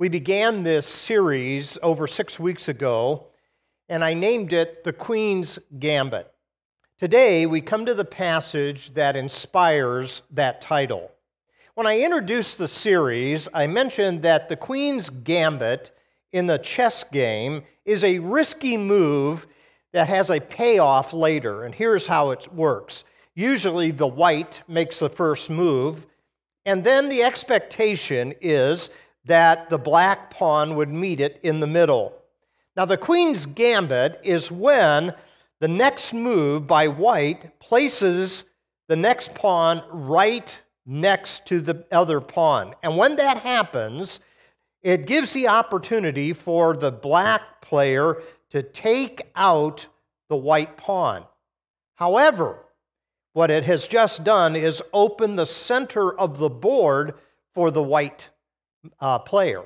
We began this series over six weeks ago, and I named it The Queen's Gambit. Today, we come to the passage that inspires that title. When I introduced the series, I mentioned that the Queen's Gambit in the chess game is a risky move that has a payoff later, and here's how it works. Usually, the white makes the first move, and then the expectation is that the black pawn would meet it in the middle. Now, the queen's gambit is when the next move by white places the next pawn right next to the other pawn. And when that happens, it gives the opportunity for the black player to take out the white pawn. However, what it has just done is open the center of the board for the white uh, player.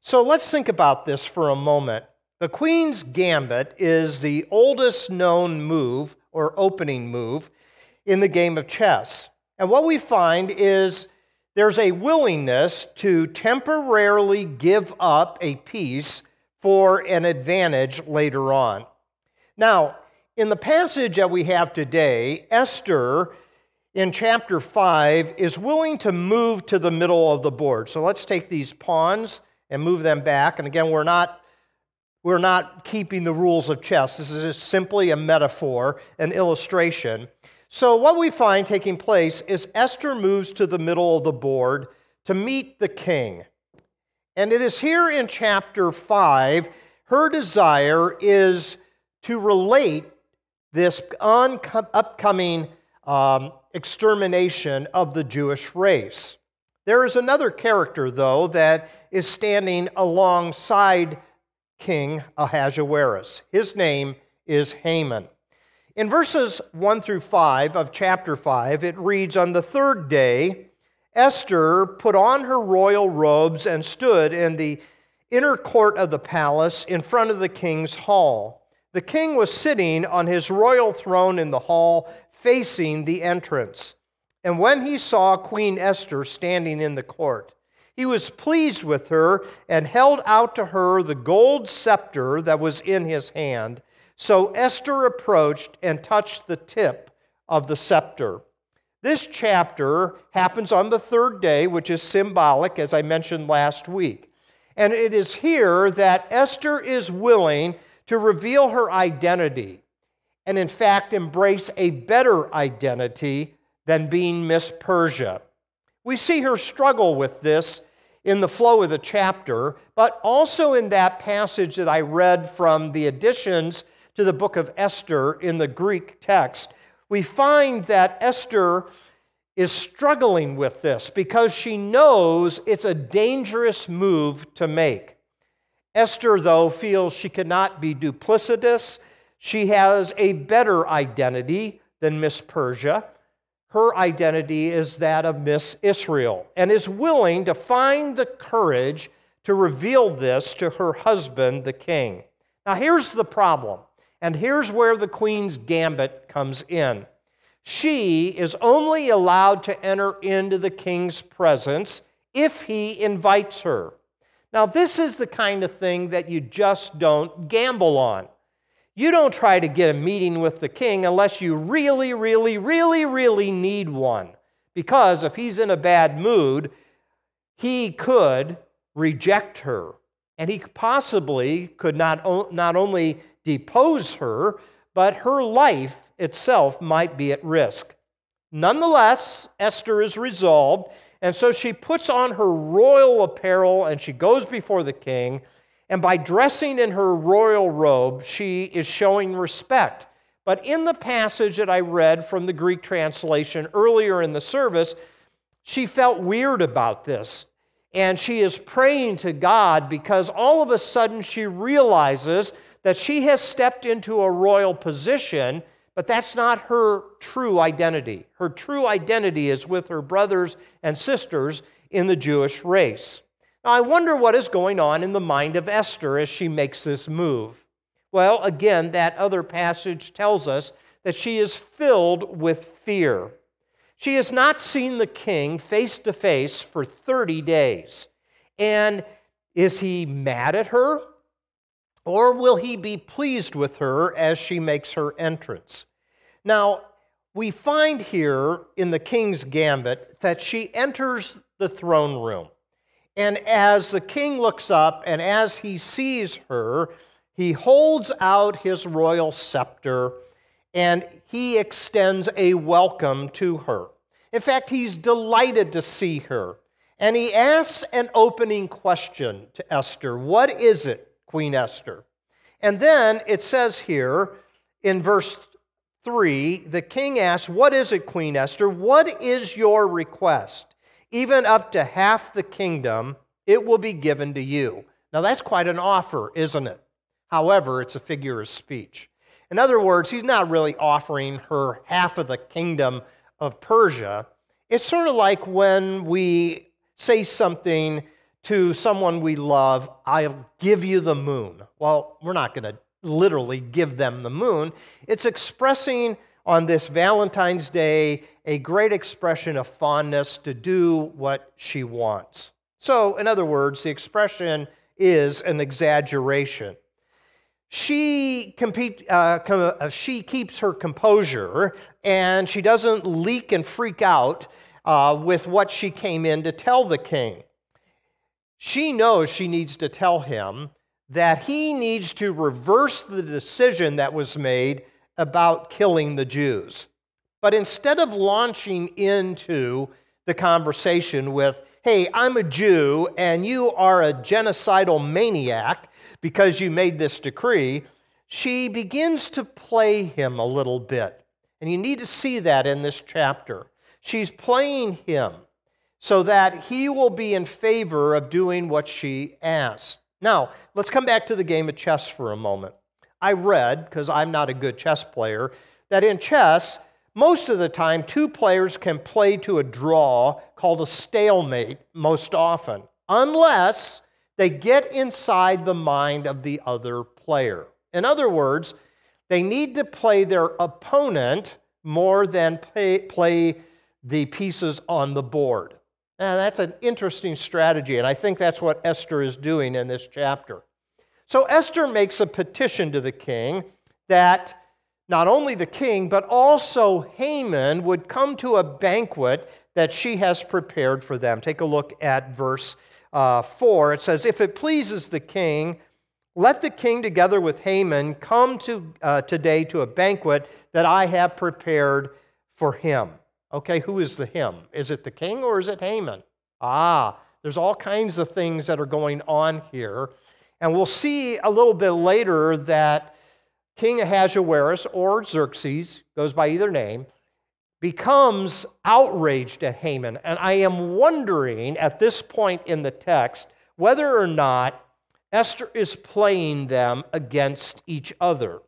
So let's think about this for a moment. The Queen's Gambit is the oldest known move or opening move in the game of chess. And what we find is there's a willingness to temporarily give up a piece for an advantage later on. Now, in the passage that we have today, Esther in chapter 5 is willing to move to the middle of the board. So let's take these pawns and move them back. And again, we're not we're not keeping the rules of chess. This is simply a metaphor, an illustration. So, what we find taking place is Esther moves to the middle of the board to meet the king. And it is here in chapter 5, her desire is to relate this upcoming um, extermination of the Jewish race. There is another character, though, that is standing alongside King Ahasuerus. His name is Haman. In verses 1 through 5 of chapter 5, it reads On the third day, Esther put on her royal robes and stood in the inner court of the palace in front of the king's hall. The king was sitting on his royal throne in the hall, facing the entrance. And when he saw Queen Esther standing in the court, he was pleased with her and held out to her the gold scepter that was in his hand. So Esther approached and touched the tip of the scepter. This chapter happens on the third day, which is symbolic, as I mentioned last week. And it is here that Esther is willing to reveal her identity and, in fact, embrace a better identity than being Miss Persia. We see her struggle with this in the flow of the chapter, but also in that passage that I read from the additions to the book of Esther in the Greek text. We find that Esther is struggling with this because she knows it's a dangerous move to make. Esther, though, feels she cannot be duplicitous. She has a better identity than Miss Persia. Her identity is that of Miss Israel and is willing to find the courage to reveal this to her husband, the king. Now, here's the problem, and here's where the queen's gambit comes in. She is only allowed to enter into the king's presence if he invites her. Now, this is the kind of thing that you just don't gamble on. You don't try to get a meeting with the king unless you really, really, really, really need one. Because if he's in a bad mood, he could reject her. And he possibly could not, not only depose her, but her life itself might be at risk. Nonetheless, Esther is resolved and so she puts on her royal apparel and she goes before the king. And by dressing in her royal robe, she is showing respect. But in the passage that I read from the Greek translation earlier in the service, she felt weird about this. And she is praying to God because all of a sudden she realizes that she has stepped into a royal position but that's not her true identity. Her true identity is with her brothers and sisters in the Jewish race. Now, I wonder what is going on in the mind of Esther as she makes this move. Well, again, that other passage tells us that she is filled with fear. She has not seen the king face to face for 30 days. And Is he mad at her? Or will he be pleased with her as she makes her entrance? Now, we find here in the king's gambit that she enters the throne room. And as the king looks up and as he sees her, he holds out his royal scepter and he extends a welcome to her. In fact, he's delighted to see her. And he asks an opening question to Esther What is it, Queen Esther? And then it says here in verse 3 the king asks, What is it, Queen Esther? What is your request? Even up to half the kingdom, it will be given to you. Now, that's quite an offer, isn't it? However, it's a figure of speech. In other words, he's not really offering her half of the kingdom of Persia. It's sort of like when we say something to someone we love, I'll give you the moon. Well, we're not going to literally give them the moon. It's expressing on this Valentine's Day a great expression of fondness to do what she wants. So, in other words, the expression is an exaggeration. She, compete, uh, uh, she keeps her composure and she doesn't leak and freak out uh, with what she came in to tell the king. She knows she needs to tell him that he needs to reverse the decision that was made about killing the Jews. But instead of launching into the conversation with, hey, I'm a Jew and you are a genocidal maniac because you made this decree, she begins to play him a little bit. And you need to see that in this chapter. She's playing him so that he will be in favor of doing what she asks. Now, let's come back to the game of chess for a moment. I read, because I'm not a good chess player, that in chess, most of the time, two players can play to a draw called a stalemate most often, unless they get inside the mind of the other player. In other words, they need to play their opponent more than play, play the pieces on the board. Now, that's an interesting strategy, and I think that's what Esther is doing in this chapter. So, Esther makes a petition to the king that not only the king, but also Haman would come to a banquet that she has prepared for them. Take a look at verse uh, 4. It says, If it pleases the king, let the king together with Haman come to, uh, today to a banquet that I have prepared for him. Okay, who is the him? Is it the king or is it Haman? Ah, there's all kinds of things that are going on here. And we'll see a little bit later that King Ahasuerus or Xerxes, goes by either name, becomes outraged at Haman. And I am wondering at this point in the text whether or not Esther is playing them against each other.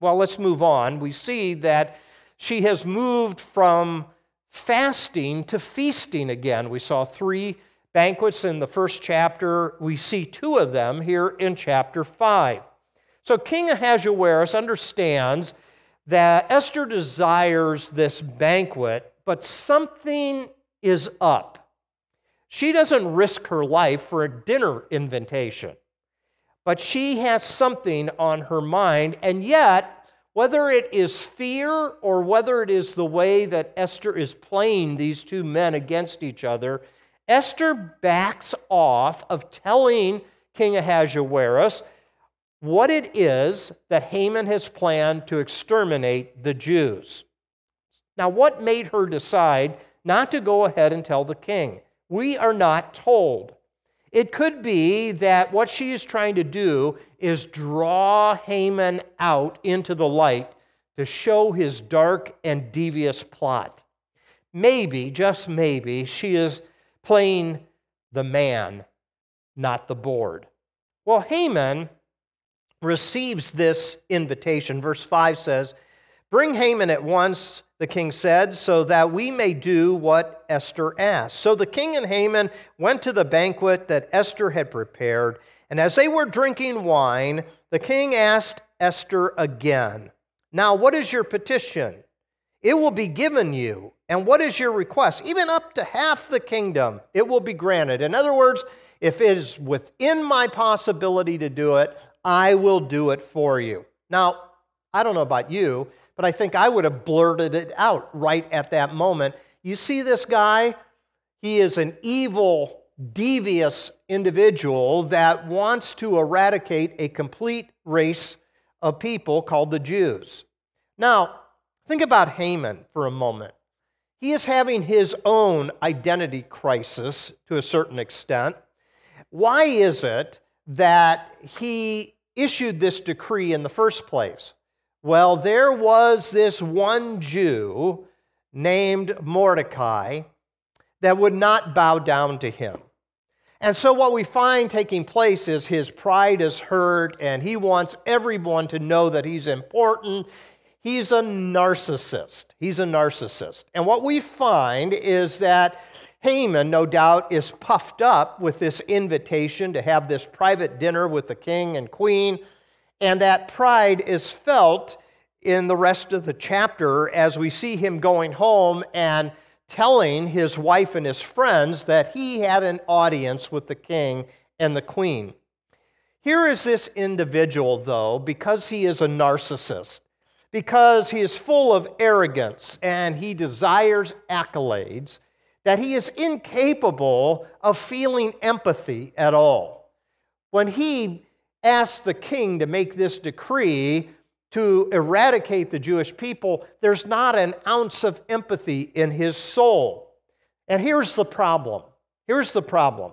Well, let's move on. We see that she has moved from fasting to feasting again. We saw three banquets in the first chapter. We see two of them here in chapter 5. So King Ahasuerus understands that Esther desires this banquet, but something is up. She doesn't risk her life for a dinner invitation, but she has something on her mind, and yet whether it is fear or whether it is the way that Esther is playing these two men against each other, Esther backs off of telling King Ahasuerus what it is that Haman has planned to exterminate the Jews. Now, what made her decide not to go ahead and tell the king? We are not told. It could be that what she is trying to do is draw Haman out into the light to show his dark and devious plot. Maybe, just maybe, she is playing the man, not the board. Well, Haman receives this invitation. Verse 5 says, Bring Haman at once the king said, so that we may do what Esther asked. So the king and Haman went to the banquet that Esther had prepared, and as they were drinking wine, the king asked Esther again, Now, what is your petition? It will be given you. And what is your request? Even up to half the kingdom, it will be granted. In other words, if it is within my possibility to do it, I will do it for you. Now, I don't know about you, but I think I would have blurted it out right at that moment. You see this guy? He is an evil, devious individual that wants to eradicate a complete race of people called the Jews. Now, think about Haman for a moment. He is having his own identity crisis to a certain extent. Why is it that he issued this decree in the first place? Well, there was this one Jew named Mordecai that would not bow down to him. And so, what we find taking place is his pride is hurt, and he wants everyone to know that he's important. He's a narcissist. He's a narcissist. And what we find is that Haman, no doubt, is puffed up with this invitation to have this private dinner with the king and queen, and that pride is felt in the rest of the chapter as we see him going home and telling his wife and his friends that he had an audience with the king and the queen. Here is this individual, though, because he is a narcissist, because he is full of arrogance and he desires accolades that he is incapable of feeling empathy at all. When he asked the king to make this decree to eradicate the Jewish people, there's not an ounce of empathy in his soul. And here's the problem. Here's the problem.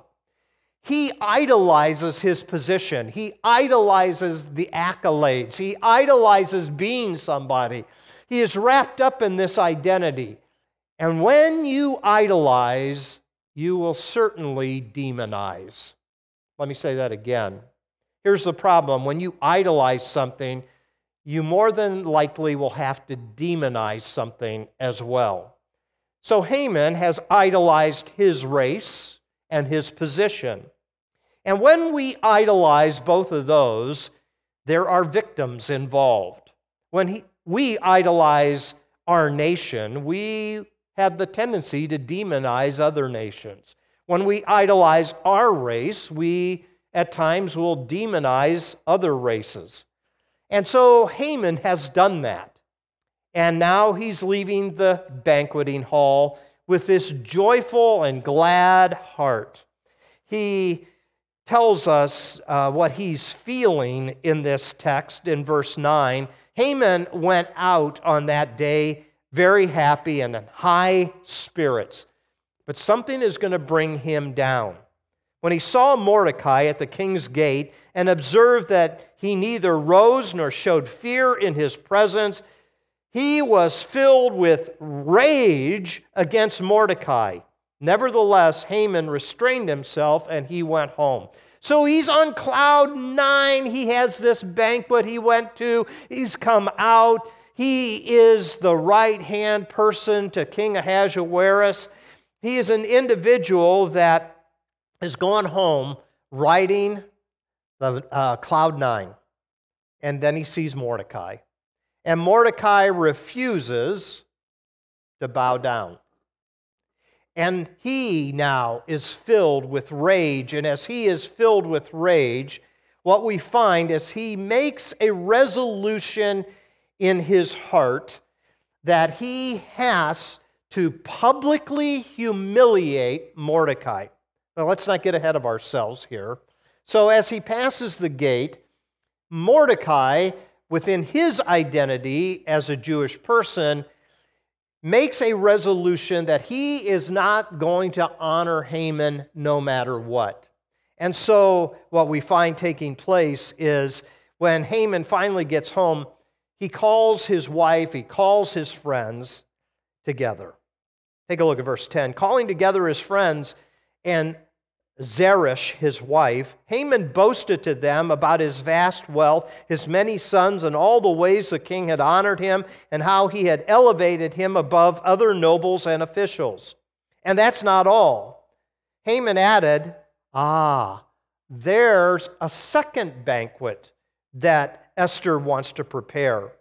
He idolizes his position. He idolizes the accolades. He idolizes being somebody. He is wrapped up in this identity. And when you idolize, you will certainly demonize. Let me say that again. Here's the problem when you idolize something, you more than likely will have to demonize something as well. So Haman has idolized his race and his position. And when we idolize both of those, there are victims involved. When he, we idolize our nation, we have the tendency to demonize other nations. When we idolize our race, we at times will demonize other races. And so Haman has done that. And now he's leaving the banqueting hall with this joyful and glad heart. He tells us uh, what he's feeling in this text in verse 9. Haman went out on that day very happy and in high spirits. But something is going to bring him down. When he saw Mordecai at the king's gate and observed that he neither rose nor showed fear in his presence, he was filled with rage against Mordecai. Nevertheless, Haman restrained himself and he went home. So he's on cloud nine. He has this banquet he went to. He's come out. He is the right hand person to King Ahasuerus. He is an individual that is gone home riding the uh, cloud nine. And then he sees Mordecai. And Mordecai refuses to bow down. And he now is filled with rage. And as he is filled with rage, what we find is he makes a resolution in his heart that he has to publicly humiliate Mordecai. Now, let's not get ahead of ourselves here. So, as he passes the gate, Mordecai, within his identity as a Jewish person, makes a resolution that he is not going to honor Haman no matter what. And so, what we find taking place is when Haman finally gets home, he calls his wife, he calls his friends together. Take a look at verse 10. Calling together his friends and Zeresh, his wife, Haman boasted to them about his vast wealth, his many sons, and all the ways the king had honored him, and how he had elevated him above other nobles and officials. And that's not all. Haman added, Ah, there's a second banquet that Esther wants to prepare.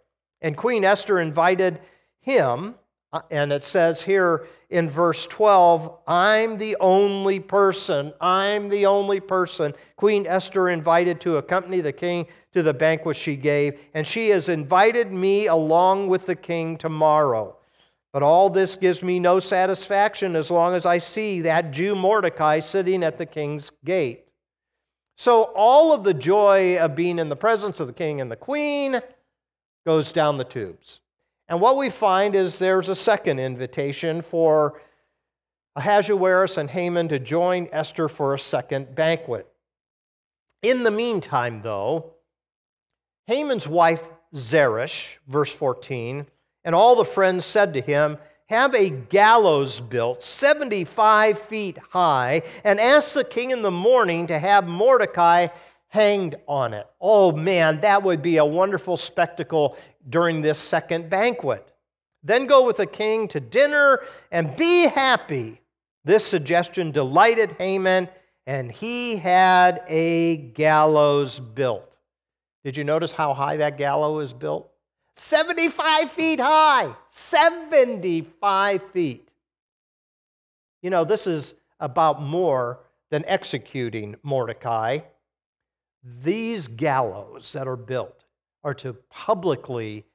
And Queen Esther invited him, Uh, and it says here in verse 12, I'm the only person, I'm the only person Queen Esther invited to accompany the king to the banquet she gave, and she has invited me along with the king tomorrow. But all this gives me no satisfaction as long as I see that Jew Mordecai sitting at the king's gate. So all of the joy of being in the presence of the king and the queen goes down the tubes. And what we find is there's a second invitation for Ahasuerus and Haman to join Esther for a second banquet. In the meantime, though, Haman's wife Zeresh, verse 14, and all the friends said to him, Have a gallows built 75 feet high, and ask the king in the morning to have Mordecai hanged on it. Oh man, that would be a wonderful spectacle during this second banquet. Then go with the king to dinner and be happy. This suggestion delighted Haman, and he had a gallows built. Did you notice how high that gallows is built? 75 feet high. 75 feet. You know, this is about more than executing Mordecai. These gallows that are built are to publicly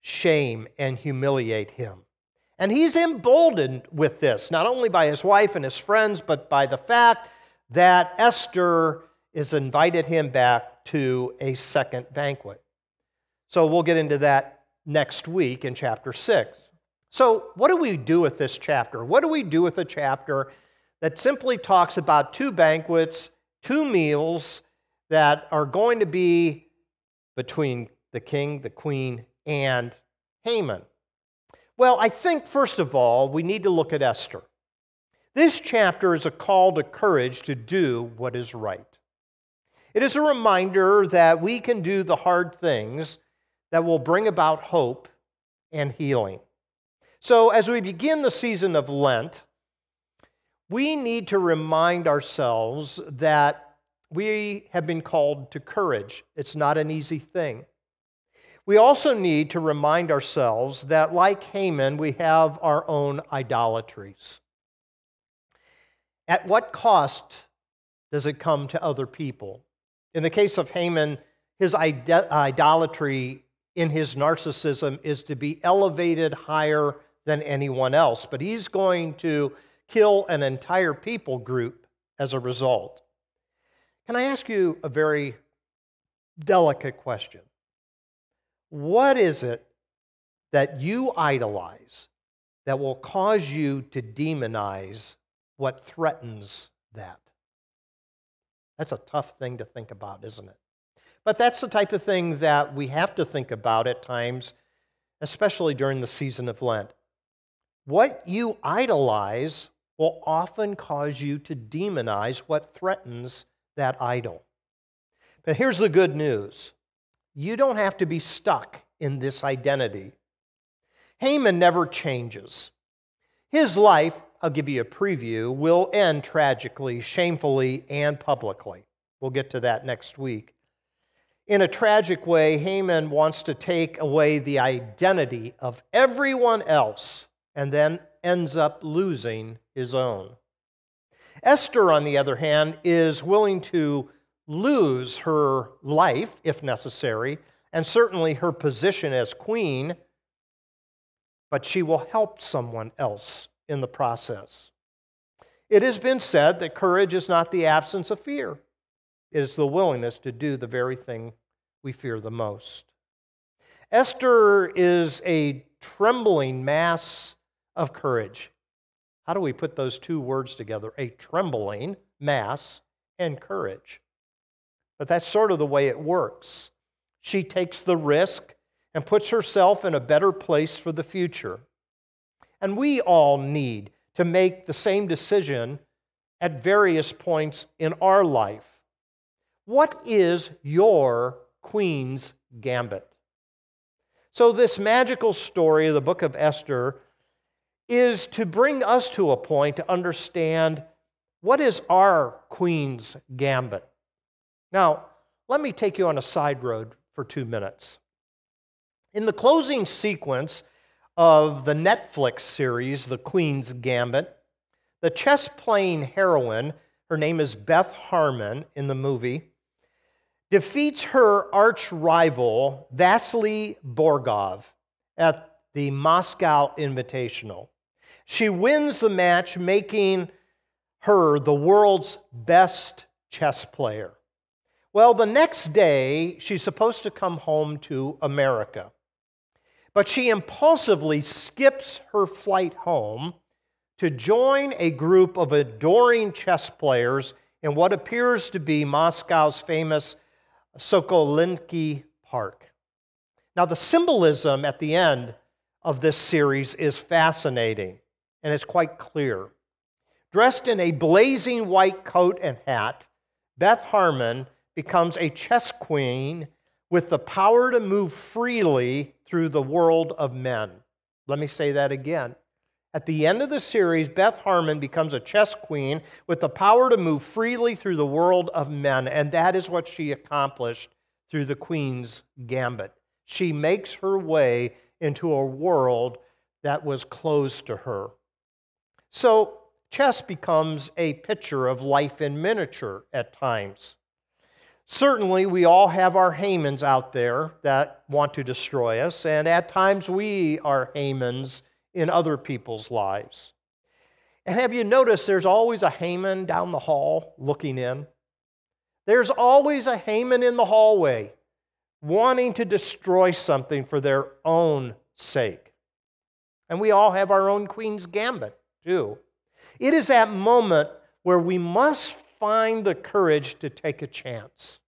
shame and humiliate him. And he's emboldened with this, not only by his wife and his friends, but by the fact that Esther has invited him back to a second banquet. So we'll get into that next week in chapter 6. So, what do we do with this chapter? What do we do with a chapter that simply talks about two banquets, two meals that are going to be between the king, the queen, and Haman? Well, I think, first of all, we need to look at Esther. This chapter is a call to courage to do what is right. It is a reminder that we can do the hard things that will bring about hope and healing. So, as we begin the season of Lent, we need to remind ourselves that we have been called to courage. It's not an easy thing. We also need to remind ourselves that, like Haman, we have our own idolatries. At what cost does it come to other people? In the case of Haman, his idolatry in his narcissism is to be elevated higher than anyone else, but he's going to kill an entire people group as a result. Can I ask you a very delicate question? What is it that you idolize that will cause you to demonize what threatens that? That's a tough thing to think about, isn't it? But that's the type of thing that we have to think about at times, especially during the season of Lent. What you idolize will often cause you to demonize what threatens that idol. But here's the good news you don't have to be stuck in this identity. Haman never changes. His life I'll give you a preview, will end tragically, shamefully, and publicly. We'll get to that next week. In a tragic way, Haman wants to take away the identity of everyone else and then ends up losing his own. Esther, on the other hand, is willing to lose her life, if necessary, and certainly her position as queen, but she will help someone else in the process. It has been said that courage is not the absence of fear, it is the willingness to do the very thing we fear the most. Esther is a trembling mass of courage. How do we put those two words together? A trembling mass and courage. But that's sort of the way it works. She takes the risk and puts herself in a better place for the future. And we all need to make the same decision at various points in our life. What is your queen's gambit? So, this magical story of the book of Esther is to bring us to a point to understand what is our queen's gambit. Now, let me take you on a side road for two minutes. In the closing sequence of the Netflix series, The Queen's Gambit. The chess playing heroine, her name is Beth Harmon in the movie, defeats her arch rival, Vasily Borgov, at the Moscow Invitational. She wins the match, making her the world's best chess player. Well, the next day, she's supposed to come home to America. But she impulsively skips her flight home to join a group of adoring chess players in what appears to be Moscow's famous Sokolniki Park. Now, the symbolism at the end of this series is fascinating, and it's quite clear. Dressed in a blazing white coat and hat, Beth Harmon becomes a chess queen with the power to move freely through the world of men. Let me say that again. At the end of the series, Beth Harmon becomes a chess queen with the power to move freely through the world of men, and that is what she accomplished through the Queen's Gambit. She makes her way into a world that was closed to her. So, chess becomes a picture of life in miniature at times. Certainly, we all have our Hamans out there that want to destroy us, and at times we are Hamans in other people's lives. And have you noticed there's always a Haman down the hall looking in? There's always a Haman in the hallway wanting to destroy something for their own sake. And we all have our own Queen's Gambit, too. It is that moment where we must find the courage to take a chance.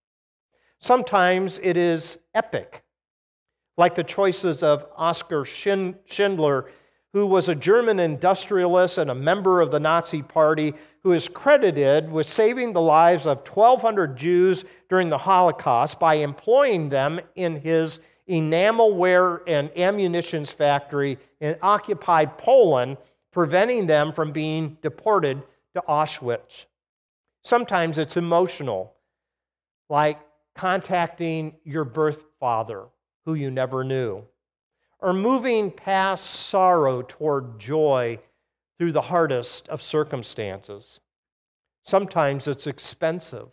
Sometimes it is epic, like the choices of Oskar Schindler, who was a German industrialist and a member of the Nazi Party, who is credited with saving the lives of 1,200 Jews during the Holocaust by employing them in his enamelware and ammunitions factory in occupied Poland, preventing them from being deported to Auschwitz. Sometimes it's emotional, like contacting your birth father who you never knew, or moving past sorrow toward joy through the hardest of circumstances. Sometimes it's expensive,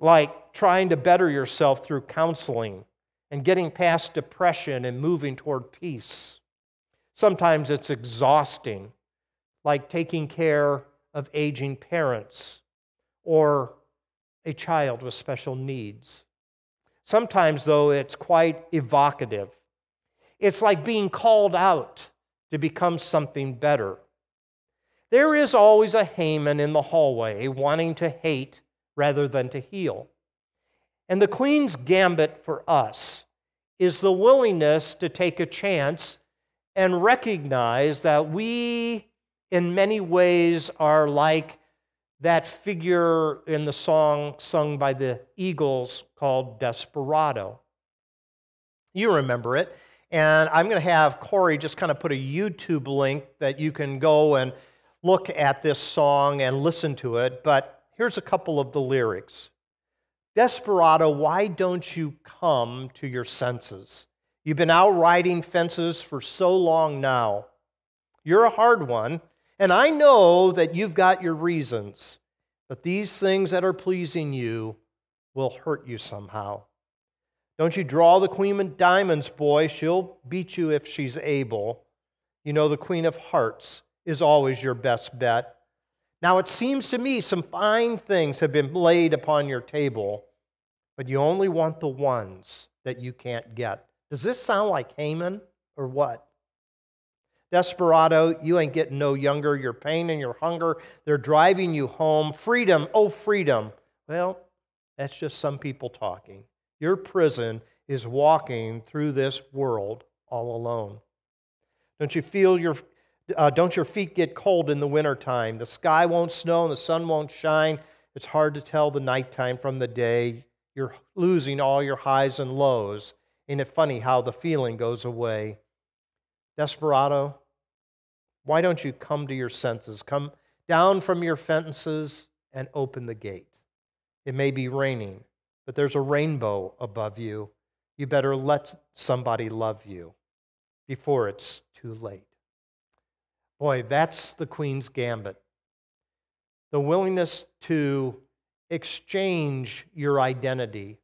like trying to better yourself through counseling and getting past depression and moving toward peace. Sometimes it's exhausting, like taking care of aging parents or a child with special needs. Sometimes, though, it's quite evocative. It's like being called out to become something better. There is always a Haman in the hallway wanting to hate rather than to heal. And the Queen's gambit for us is the willingness to take a chance and recognize that we, in many ways, are like that figure in the song sung by the Eagles called Desperado. You remember it. And I'm going to have Corey just kind of put a YouTube link that you can go and look at this song and listen to it. But here's a couple of the lyrics Desperado, why don't you come to your senses? You've been out riding fences for so long now. You're a hard one, and I know that you've got your reasons, but these things that are pleasing you will hurt you somehow. Don't you draw the Queen of Diamonds, boy. She'll beat you if she's able. You know, the Queen of Hearts is always your best bet. Now, it seems to me some fine things have been laid upon your table, but you only want the ones that you can't get. Does this sound like Haman or what? Desperado, you ain't getting no younger. Your pain and your hunger, they're driving you home. Freedom, oh, freedom. Well, that's just some people talking. Your prison is walking through this world all alone. Don't you feel your uh, don't your feet get cold in the wintertime? The sky won't snow and the sun won't shine. It's hard to tell the nighttime from the day. You're losing all your highs and lows. Ain't it funny how the feeling goes away? Desperado, why don't you come to your senses? Come down from your fences and open the gate. It may be raining, but there's a rainbow above you. You better let somebody love you. before it's too late. Boy, that's the Queen's Gambit. The willingness to exchange your identity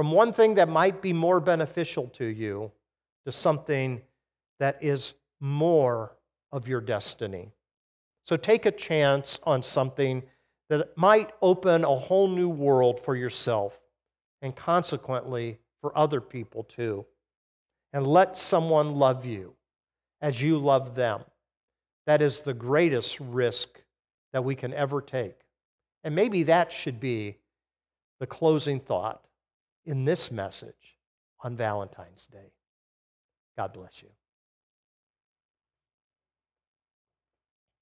from one thing that might be more beneficial to you to something that is more of your destiny. So take a chance on something that might open a whole new world for yourself and consequently for other people too. And let someone love you as you love them. That is the greatest risk that we can ever take. And maybe that should be the closing thought in this message on Valentine's Day. God bless you.